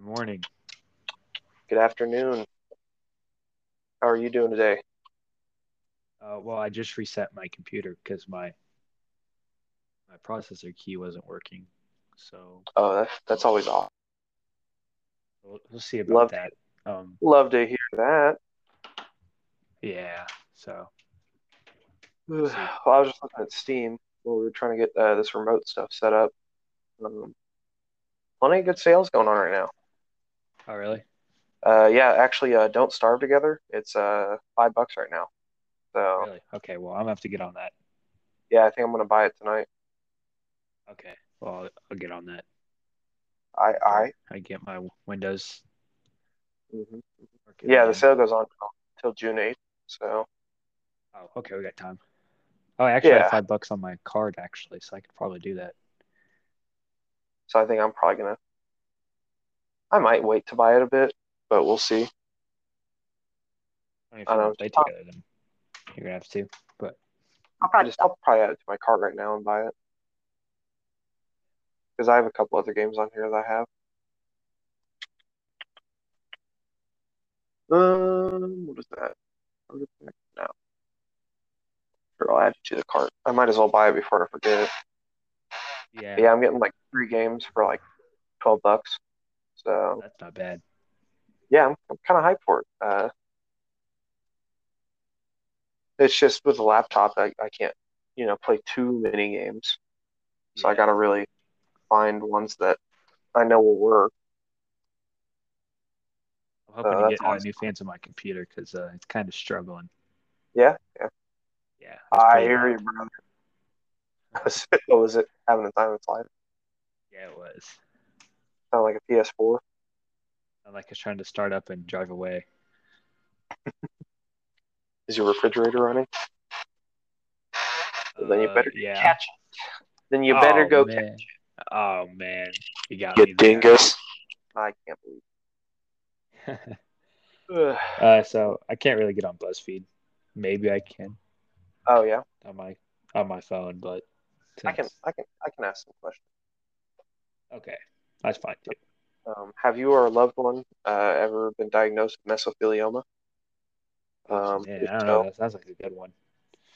Good morning. Good afternoon. How are you doing today? Uh, well, I just reset my computer because my my processor key wasn't working. So Oh, that's that's always awesome. we'll, we'll see about Love that. Um, love to hear that. yeah. So Well. I was just looking at Steam while we were trying to get uh, this remote stuff set up. Um, plenty of good sales going on right now. Oh, really? Uh, yeah, actually, uh, Don't Starve Together. It's uh five bucks right now. So Really? Okay. Well, I'm gonna have to get on that. yeah, I think I'm gonna buy it tonight. Okay. Well, I'll, I'll get on that. I I I get my Windows. mhm. yeah, the sale goes on till June 8th. So Oh, okay. We got time. Oh, I actually yeah, have five bucks on my card actually, so I could probably do that. so I think I'm probably gonna. I might wait to buy it a bit, but we'll see. I I you don't know. want to play together, then you're gonna have to. But I'll probably just I'll probably add it to my cart right now and buy it because I have a couple other games on here that I have. Um, what is that? I'll now. Sure, I'll add it to the cart. I might as well buy it before I forget. yeah, But yeah, I'm getting like three games for like twelve bucks. So that's not bad. yeah, I'm, I'm kind of hyped for it. Uh, it's just with the laptop, I, I can't, you know, play too many games. So I gotta really find ones that I know will work. I'm hoping Uh, to get uh, always new fans on my computer because uh, it's kind of struggling. yeah, yeah. Yeah, I hear you, brother. what was it? Having a time of its life. Yeah, it was. Sound like a PS4. I like it's trying to start up and drive away. Is your refrigerator running? Well, then you Uh, better yeah. catch it. Then you better Oh, go man. Catch it. Oh man, you got You me there. dingus. I can't believe. Uh, so I can't really get on BuzzFeed. Maybe I can Oh yeah, on my on my phone, but I can, I can, I can ask some questions. okay, that's fine too. Um, have you or a loved one uh, ever been diagnosed with mesothelioma? Um, if I don't so- know. That sounds like a good one.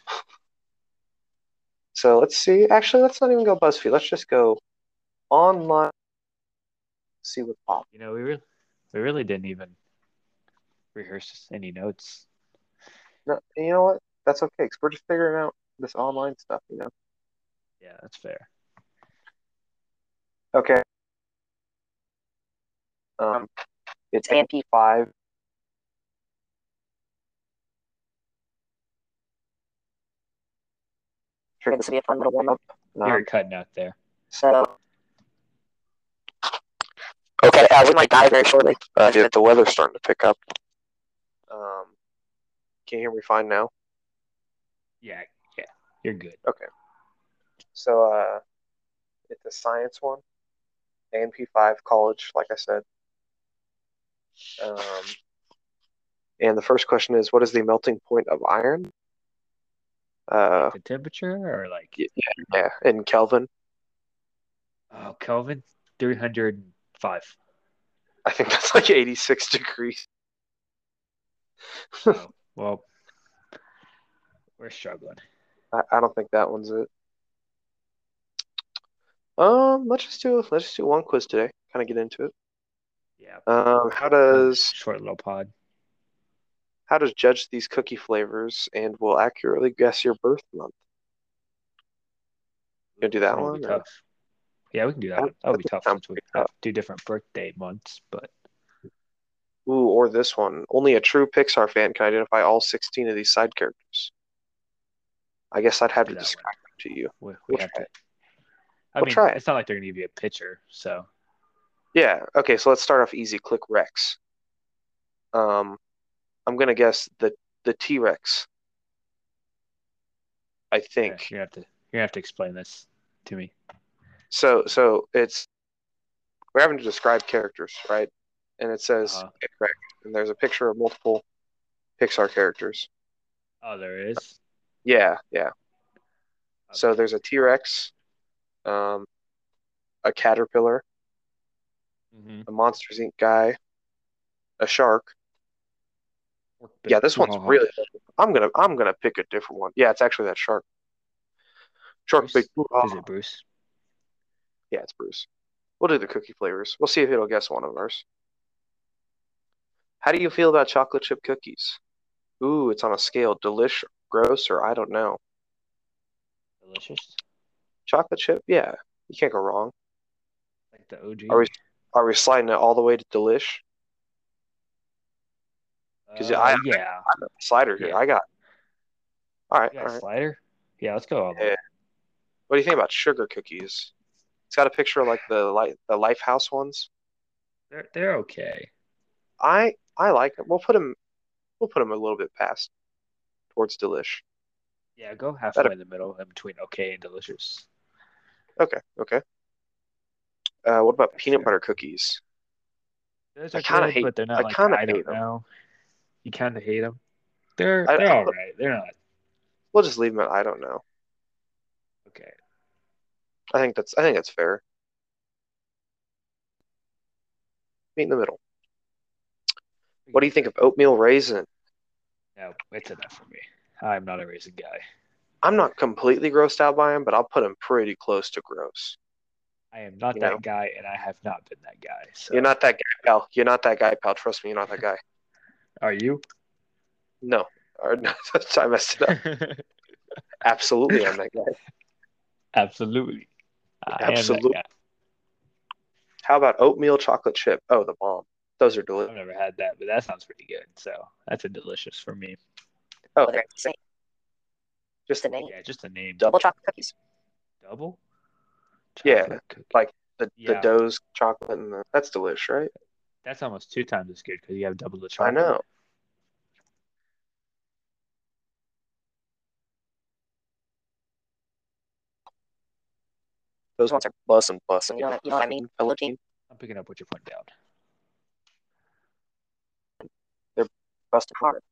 So let's see. Actually, let's not even go BuzzFeed. Let's just go online. See what pops. You know, we really we really didn't even rehearse any notes. No, you know what? That's okay because we're just figuring out this online stuff. You know. Yeah, that's fair. Okay. Um, it's AMP5. Sure, this will be a fun little warm up. You're cutting out there. so. Okay, uh, we might die very shortly. Uh, yeah, the weather's starting to pick up. Um, can you hear me fine now? Yeah, yeah, you're good. Okay. So, uh, it's a science one, AMP5 college, like I said. Um, and the first question is, what is the melting point of iron? Uh, the temperature or like y- yeah, in Kelvin. oh Kelvin three hundred five. I think that's like 86 degrees. oh, well, we're struggling. I, I don't think that one's it. Um, let's just do let's just do one quiz today. Kind of get into it. Yeah. Um, how does short little pod? how does judge these cookie flavors and will accurately guess your birth month? You gonna do that That'll one? tough. Yeah, we can do that. That'll be tough since we tough. two different birthday months, but Ooh, or this one. Only a true Pixar fan can identify all 16 of these side characters. I guess I'd have to that one. describe them to you. we, we We'll have try to. I We'll mean, try it's not like they're gonna give you a picture, so Yeah. Okay. So let's start off easy. Click Rex. Um, I'm gonna guess the the T Rex. I yeah, think you have to you have to explain this to me. so. So it's we're having to describe characters, right? And it says Uh-huh. Rex, and there's a picture of multiple Pixar characters. Oh, there is. Yeah. Yeah. So there's a T Rex, um, a caterpillar, Mm-hmm. a Monsters Inc. guy, a shark. Yeah, this one's really. I'm gonna I'm gonna pick a different one. Yeah, it's actually that shark. Shark Bruce? big. Is it Bruce? Yeah, it's Bruce. We'll do the cookie flavors. We'll see if it'll guess one of ours. How do you feel about chocolate chip cookies? Ooh, it's on a scale. delicious, gross, or I don't know. Delicious. Chocolate chip, yeah, you can't go wrong. Like the OG. Are we are we sliding it all the way to delish? 'cause Uh, I- yeah. I got a slider here. Yeah. I got. All right, You got a slider? Yeah, let's go all. Yeah. What do you think about sugar cookies? It's got a picture of like the light the Lofthouse ones. They're they're okay. I I like them. We'll put them. We'll put them a little bit past towards delish. Yeah, go halfway in the middle in between okay and delicious. Okay, okay. Uh, what about peanut butter cookies? Those I kinda hate- but they're not I like kinda I don't know. You kind of hate them. They're I- they're I- all right. They're not We'll just leave them at I don't know. okay. I think that's I think that's fair. Meet in the middle. What do you think of oatmeal raisin? No, it's enough for me. I'm not a raisin guy. I'm not completely grossed out by them, but I'll put them pretty close to gross. I am not You that know. guy, and I have not been that guy. So You're not that guy, pal. You're not that guy, pal. Trust me, you're not that guy. Are you? No. Or, no, I messed it up. Absolutely, I'm that guy. Absolutely. I am that guy. How about oatmeal chocolate chip? Oh, the bomb. Those are delicious. I've never had that, but that sounds pretty good. So that's a delicious for me. Oh, Well, they're the same. just the name. Yeah, just the name. Double chocolate cookies. Double? Yeah, cookie. like the, the Yeah. dough's chocolate and the, that's delicious, right? That's almost two times as good because you have double the chocolate. I know. Those ones are bussin' bussin'. You know what- you know what I mean? Philippine, I'm picking up what you're putting down. busted Hard.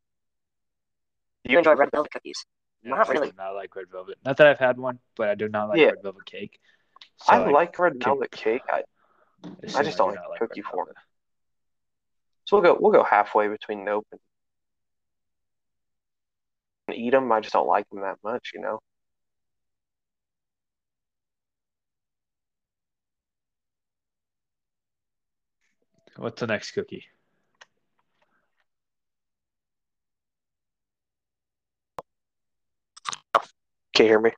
Do you enjoy red velvet cookies? No, Not I really. do not like red velvet. Not that I've had one, but I do not like Yeah. red velvet cake. So I like red can- velvet cake. I, I just don't do like the cookie red form. velvet. so we'll go we'll go halfway between nope and and eat them. I just don't like them that much, you know. What's the next cookie? Can you hear me?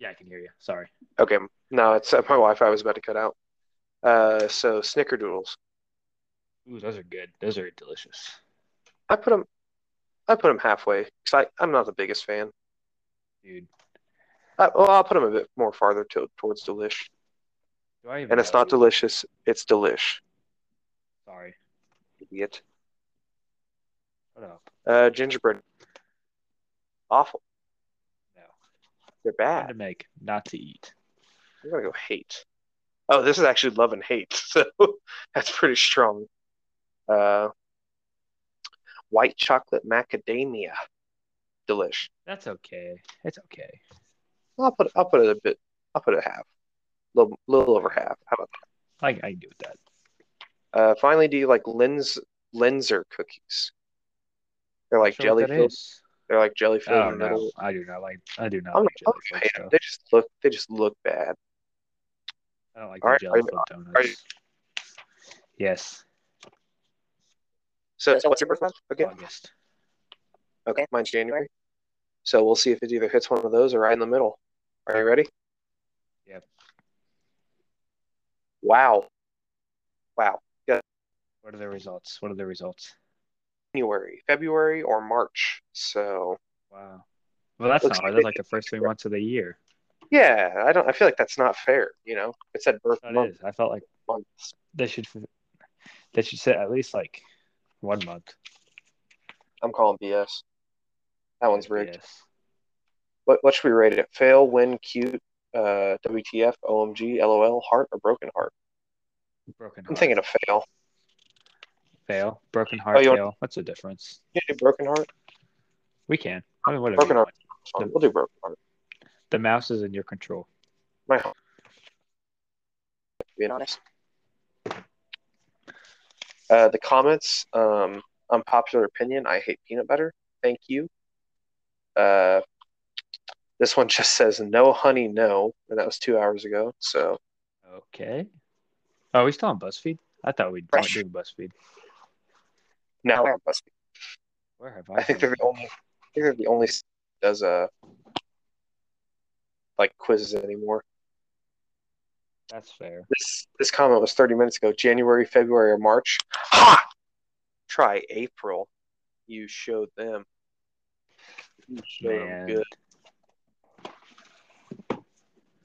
Yeah, I can hear you. Sorry. Okay. No, it's uh, my Wi-Fi was about to cut out. Uh, so snickerdoodles. Ooh, those are good. Those are delicious. I put them, I put them halfway because I I'm not the biggest fan. Dude, I, well, I'll put them a bit more farther to, towards delish. do I even And it's not delicious. It's delish. Sorry. Idiot. Shut up. Uh, gingerbread. Awful. They're bad. to make, not to eat. I'm gonna go hate. Oh, this is actually love and hate, so that's pretty strong. Uh, white chocolate macadamia, delish. That's okay. It's okay. I'll put I'll put it a bit. I'll put it half, little little over half. How about I, I can do with that. that? Uh, finally, do you like lens Linzer cookies? They're like jelly that filled. is. They're like jellyfish. filled Oh in the no, middle. I do not like. I do not I'm like not, jelly I filled hate 'em. stuff. They just look they just look bad. I don't like All the right, jelly are you- filled are you- donuts. Yes, So, So what's your birth month? Okay, August. okay, mine's January. So we'll see if it either hits one of those or right in the middle. Are you ready? Yep. Wow. Wow. What are the results? What are the results? January, February, or March. So Wow. Well, that's not like. That's like the first three months of the year. yeah, I don't. I feel like that's not fair. You know, it said birth That month. is. I felt like months. they should. They should say at least like one month. I'm calling BS. That one's rigged. Yes. What what should we rate it? Fail, win, cute, uh, WTF, OMG, LOL, heart, or broken heart? Broken I'm thinking of fail. Fail. Broken heart. Oh, want- fail. What's the difference? You do broken heart. We can. I mean, whatever. Broken heart. Fine, We'll do broken heart. The mouse is in your control. My heart. Being honest. Uh, the comments, um, unpopular opinion. I hate peanut butter. Thank you. Uh, this one just says no honey, no, and that was two hours ago. So Okay. Oh, we still on BuzzFeed? I thought we weren't Fresh. doing BuzzFeed. Now Where? BuzzFeed. Where have I? I think they're the only. I think they're the only does uh like quizzes anymore. That's fair. This this comment was 30 minutes ago. January, February, or March. Ha! Try April. You showed them. You showed them good.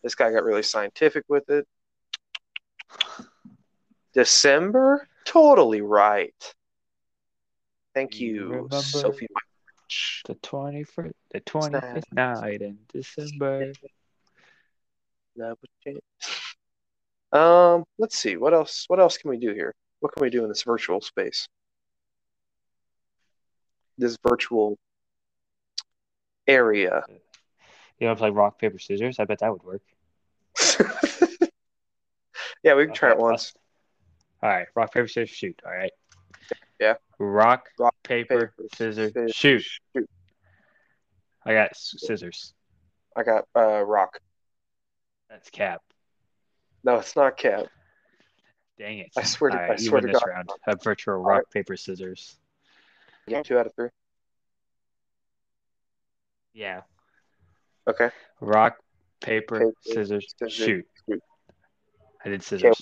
This guy got really scientific with it. December, totally right. Thank you remember? Sophie. The twenty first, the twenty fifth night in December. Um, let's see. What else? What else can we do here? What can we do in this virtual space? This virtual area. You want to play rock paper scissors? I bet that would work. yeah, we can try it once. All right, rock paper scissors shoot. All right. Yeah. Rock, Rock, paper, paper, scissors scissors, shoot. shoot. I got scissors. I got uh rock. That's cap. No, it's not cap. Dang it! I swear to- All I swear to this God. round. A virtual rock right. paper scissors. Yeah, two out of three. Yeah. Okay. Rock, paper, Paper, scissors, scissors, shoot. shoot. I did scissors.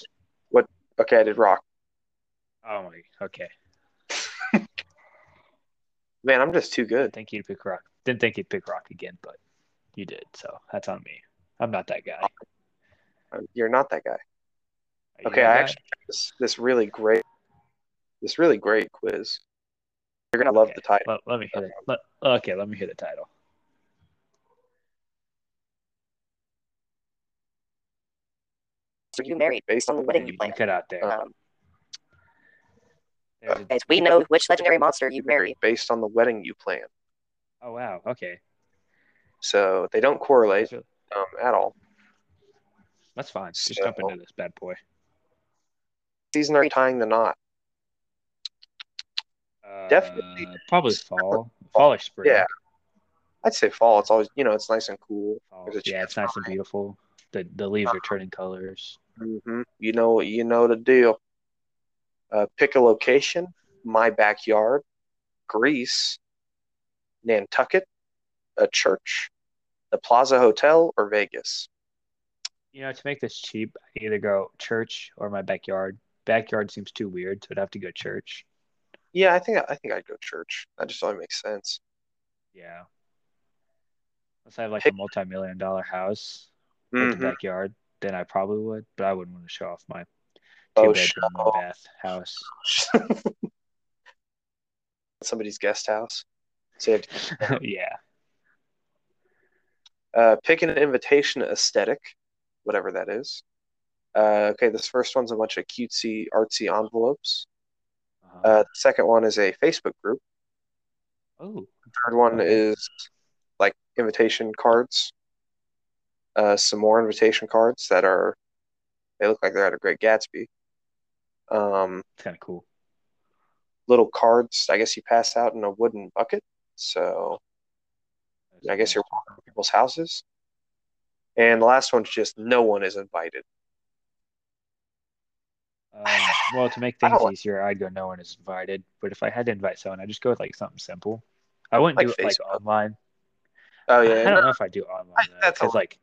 What okay, I did rock. Oh my. Okay. Man, I'm just too good. Thank you'd pick rock. Didn't think you'd pick rock again, but you did. So that's on me. I'm not that guy. You're not that guy. You Okay, I guy? actually this this really great this really great quiz. You're gonna love the title. Let, let me hit it. Let, okay, let me hit the title. So you married Based on the wedding You, you plan. you cut out there. Um, There's a- we know which legendary monster you marry based on the wedding you plan. oh wow. Okay. So they don't correlate um, at all. that's fine. Just So- jump into this bad boy. Season are tying the knot. Uh, Definitely. Probably fall. Fall or spring. Yeah. I'd say fall. It's always you know it's nice and cool. Fall. Yeah, it's nice and beautiful. The the leaves are turning colors. hmm You know you know the deal. Uh, pick a location. My backyard, Greece, Nantucket, a church, the Plaza Hotel, or Vegas. You know, to make this cheap, I either go church or my backyard. Backyard seems too weird, so I'd have to go church. Yeah, I think I think I'd go church. That just only makes sense. Yeah. Unless I have like a multi-million dollar house with Mhm. the backyard, then I probably would, but I wouldn't want to show off my two Oh, bedroom, one bath house. Somebody's guest house. So to yeah. Uh, pick an invitation aesthetic, whatever that is. Uh, okay, this first one's a bunch of cutesy, artsy envelopes. Uh-huh. Uh, the second one is a Facebook group. oh, Third one Okay. is like invitation cards. Uh, some more invitation cards that are, they look like they're at a Great Gatsby. Um, it's kind of cool. little cards, I guess you pass out in a wooden bucket. So I guess you're walking people's houses. And the last one's just no one is invited. Um, well, to make things like- easier, I'd go no one is invited. But if I had to invite someone, I'd just go with like something simple. I wouldn't Like do it like online. Oh yeah, I don't no, know if I do online I- though, that's a like,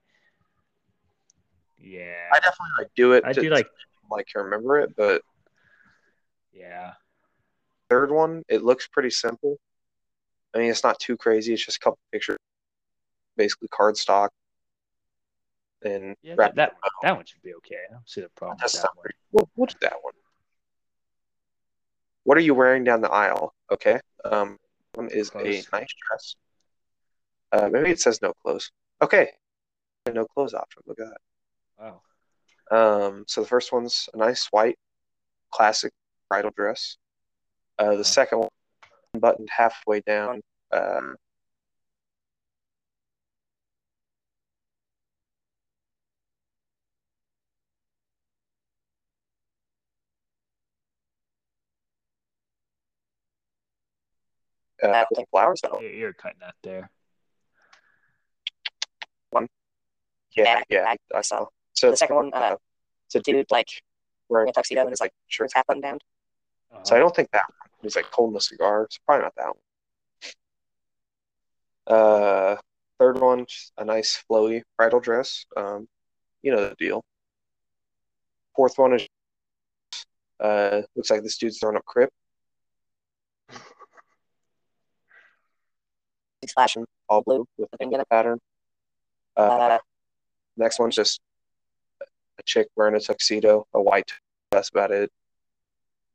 yeah, I definitely like do it. I do like, like can't remember it, but yeah, third one, it looks pretty simple. I mean, it's not too crazy. It's just a couple pictures, basically cardstock, and yeah. That, that that one should be okay. I don't see the problem That's that not one. we'll do that one. What are you wearing down the aisle? Okay. Um, one is a nice dress. Uh, maybe it says no clothes. Okay. No clothes option. Look at that. Wow. Um, so the first one's a nice white, classic bridal dress. Uh, the Uh-huh. second one buttoned halfway down. Uh, uh, the flowers though. You're, cutting that there. Yeah, yeah, I, I saw. So The second one, uh, it's a dude Dude, like wearing a tuxedo and it's his like like shirt. shirt's half buttoned down. So I Uh-huh. don't think that one. He's like holding a cigar. It's probably not that one. Uh, third one, a nice flowy bridal dress. Um, you know the deal. Fourth one is uh looks like this dude's throwing up crip. He's flashing. all blue with the Thinking of- pattern. Uh, next one's just a chick wearing a tuxedo, a white. That's about it.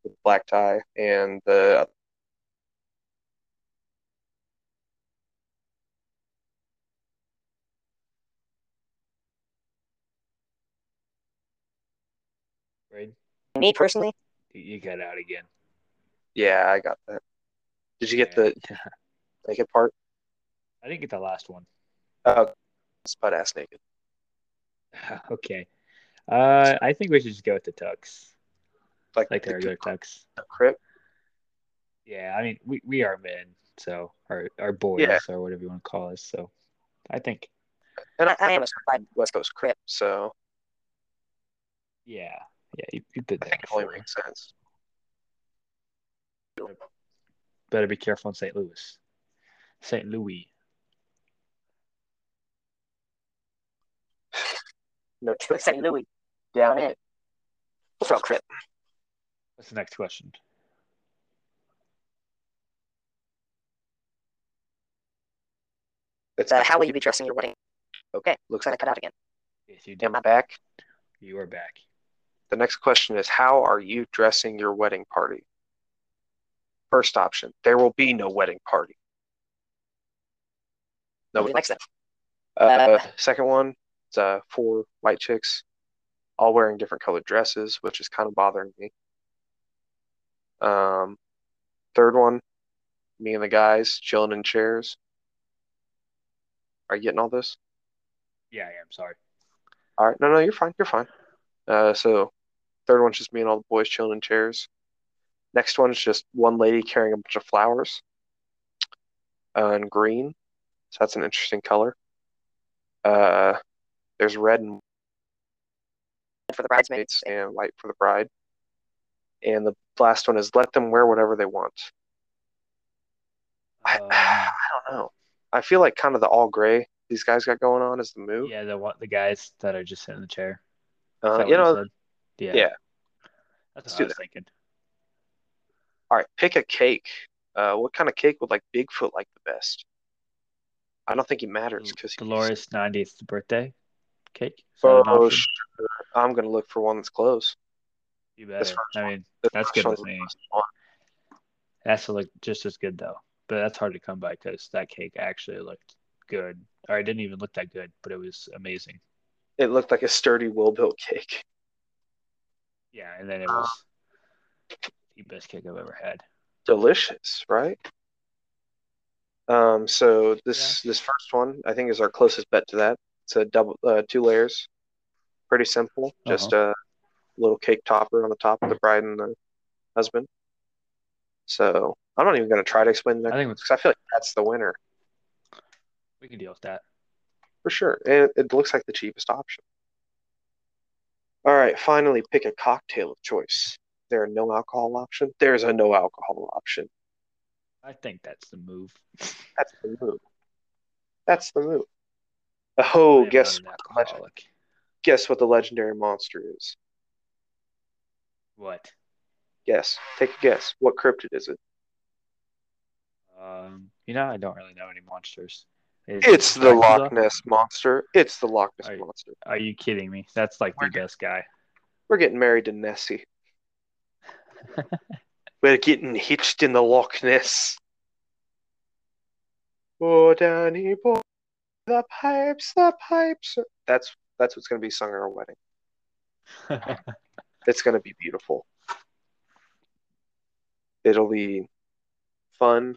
With black tie and the Right? Me personally, You, you got out again. yeah, I got that. Did you get the naked part? I didn't get the last one. Oh, it's butt ass naked. okay. Uh, I think we should just go with the tux, Like, like the the, regular tux. crip. Yeah, I mean, we, we are men, so our our boys Yeah. or whatever you want to call us. So, I think, And I, I am a certified West Coast crip, so yeah, yeah, you, you did I that think it only makes sense. Better be careful in St. Louis. St. Louis. No. St. Louis. Down it. it. We'll throw crip. What's the next question? It's Uh, how will you be dressing your wedding? okay. Looks like I cut out again. Yes, you did. am I back? You are back. The next question is How are you dressing your wedding party? First option There will be no wedding party. No, Maybe next time. uh, second one it's uh, four white chicks, all wearing different colored dresses, which is kind of bothering me. Um, third one, me and the guys chilling in chairs. Are you getting all this? Yeah, I am. Sorry. All right, no, no, you're fine, you're fine. Uh, so third one's just me and all the boys chilling in chairs. Next one is just one lady carrying a bunch of flowers, uh, and green. So that's an interesting color. Uh, there's red and For the bridesmaids. bridesmaids and white for the bride. And the last one is let them wear whatever they want. I, Um, I don't know. I feel like kind of the all gray these guys got going on is the move. yeah, the one, the guys that are just sitting in the chair. Uh, you know, said? Yeah. yeah. That's Let's what do I was thinking. All right, pick a cake. Uh, what kind of cake would like Bigfoot like the best? I don't think he matters because Dolores' 90th birthday cake. Oh, sure. I'm gonna look for one that's close. You better. I one. mean, That's good with me. closest one. it has to look just as good though. But that's hard to come by because that cake actually looked good. Or it didn't even look that good, but it was amazing. It looked like a sturdy, well-built cake. Yeah, and then it Uh, was the best cake I've ever had. Delicious, right? Um, so this this first one I think is our closest bet to that. It's a double, uh, two layers. Pretty simple. Just Uh-huh. a little cake topper on the top of the bride and the husband. So I'm not even gonna try to explain that because I feel like that's the winner. we can deal with that. For sure. And it looks like the cheapest option. All right, finally pick a cocktail of choice. Is there a no alcohol option? There's a no alcohol option. I think that's the move. That's the move. That's the move. Oh, guess what the legend, guess what the legendary monster is. What? Guess. Take a guess. What cryptid is it? Um, you know, I don't really know any monsters. Is it It's the Loch Ness monster. It's the Loch Ness Are- monster. Are you kidding me? That's like the We're best guy. We're getting married to Nessie. We're getting hitched in the Loch Ness. Oh, Danny boy, the pipes, the pipes. That's that's what's gonna be sung at our wedding. It's gonna be beautiful. It'll be fun.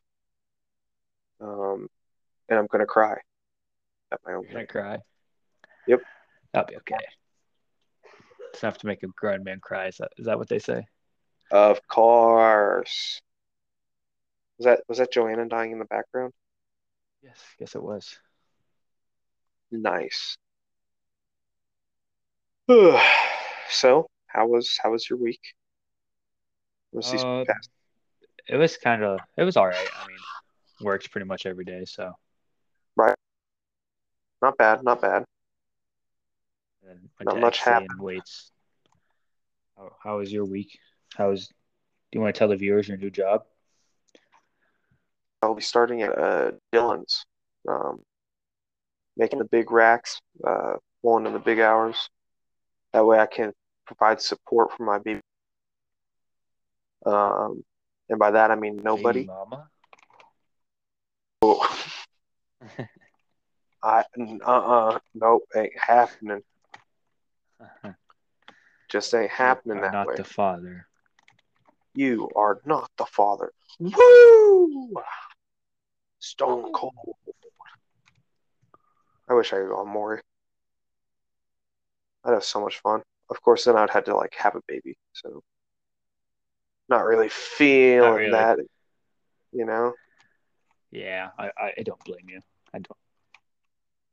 Um, and I'm gonna cry at my own You're gonna cry. Yep. That'll be okay. It's enough to make a grown man cry. Is that is that what they say? Of course. Was that was that Joanna dying in the background? Yes, yes, it was. Nice. So, how was how was your week? Was Uh, past? it was kind of, it was all right. I mean, works pretty much every day, so. Right. Not bad, not bad. Not much XC happened. weights. How, how was your week? How was, do you want to tell the viewers your new job? I'll be starting at uh, Dylan's, um, making the big racks, uh, pulling in the big hours. That way I can provide support for my baby. Um, and by that I mean Baby nobody. mama? I uh-uh, nope, ain't happening. Just ain't happening You are that not way. the father. You are not the father. Woo! Stone cold. I wish I could go on Maury. I'd have so much fun. Of course, then I'd have to like have a baby. So, not really feeling really. that, you know. Yeah, I, I, don't blame you. I don't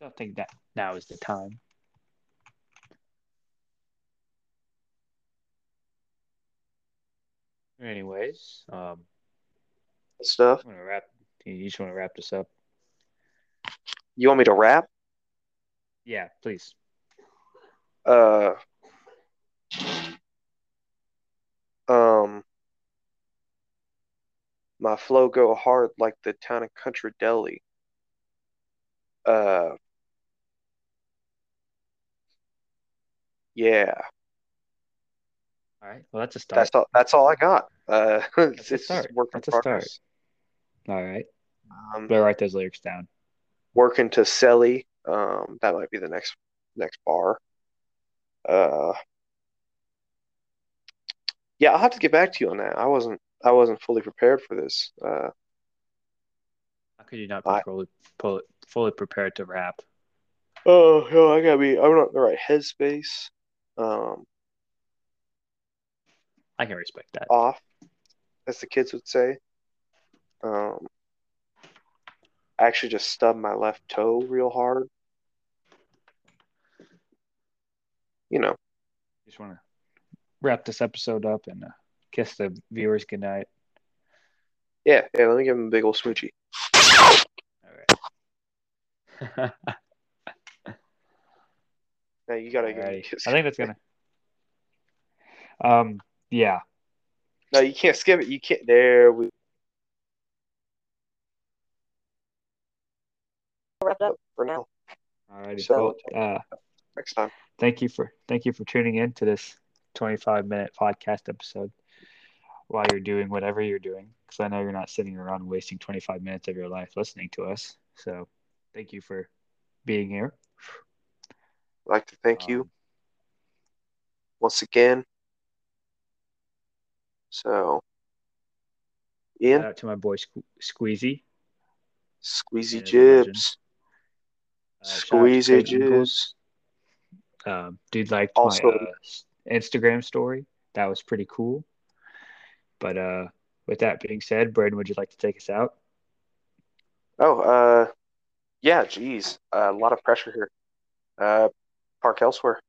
don't think that now is the time. Anyways, um, Stuff. I'm gonna wrap. You just want to wrap this up? You want me to rap? Yeah, please. Uh. Um. My flow go hard like the town of Country Deli. Uh. Yeah. All right. Well, that's a start. That's all. That's all I got. Uh, That's a it's start. work in That's a start. progress. All right. Um, Better write those lyrics down. working to Selly. Um, that might be the next next bar. Uh, yeah, I'll have to get back to you on that. I wasn't I wasn't fully prepared for this. Uh, How could you not be I- fully, fully, fully prepared to rap? oh, no, I gotta be. I'm not in the right headspace. Um, I can respect that. off, as the kids would say. Um, I actually just stubbed my left toe real hard. You know, Just want to wrap this episode up and uh, kiss the viewers goodnight. yeah, yeah. Let me give him a big old smoochie. All right. Now you gotta give me a Alrighty. kiss. I think that's gonna. Um. Yeah. No, you can't skip it. You can't. There we Wrap up. for now. Alrighty. So- Well, uh, Next time. Thank you for thank you for tuning in to this 25 minute podcast episode while you're doing whatever you're doing because I know you're not sitting around wasting 25 minutes of your life listening to us. So thank you for being here. I'd like to thank you Um, once again. So, Ian, Shout out to my boy Sque- Squeezy. squeezy Yeah, it's a legend. jibs. Uh, shout out to Squeezy jibs. Um, dude liked Also- my uh, Instagram story. That was pretty cool. But uh, with that being said, Braden, would you like to take us out? Oh, uh, yeah, geez. a lot of pressure here. Uh, park elsewhere.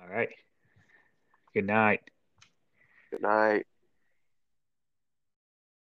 All right. Good night. Good night.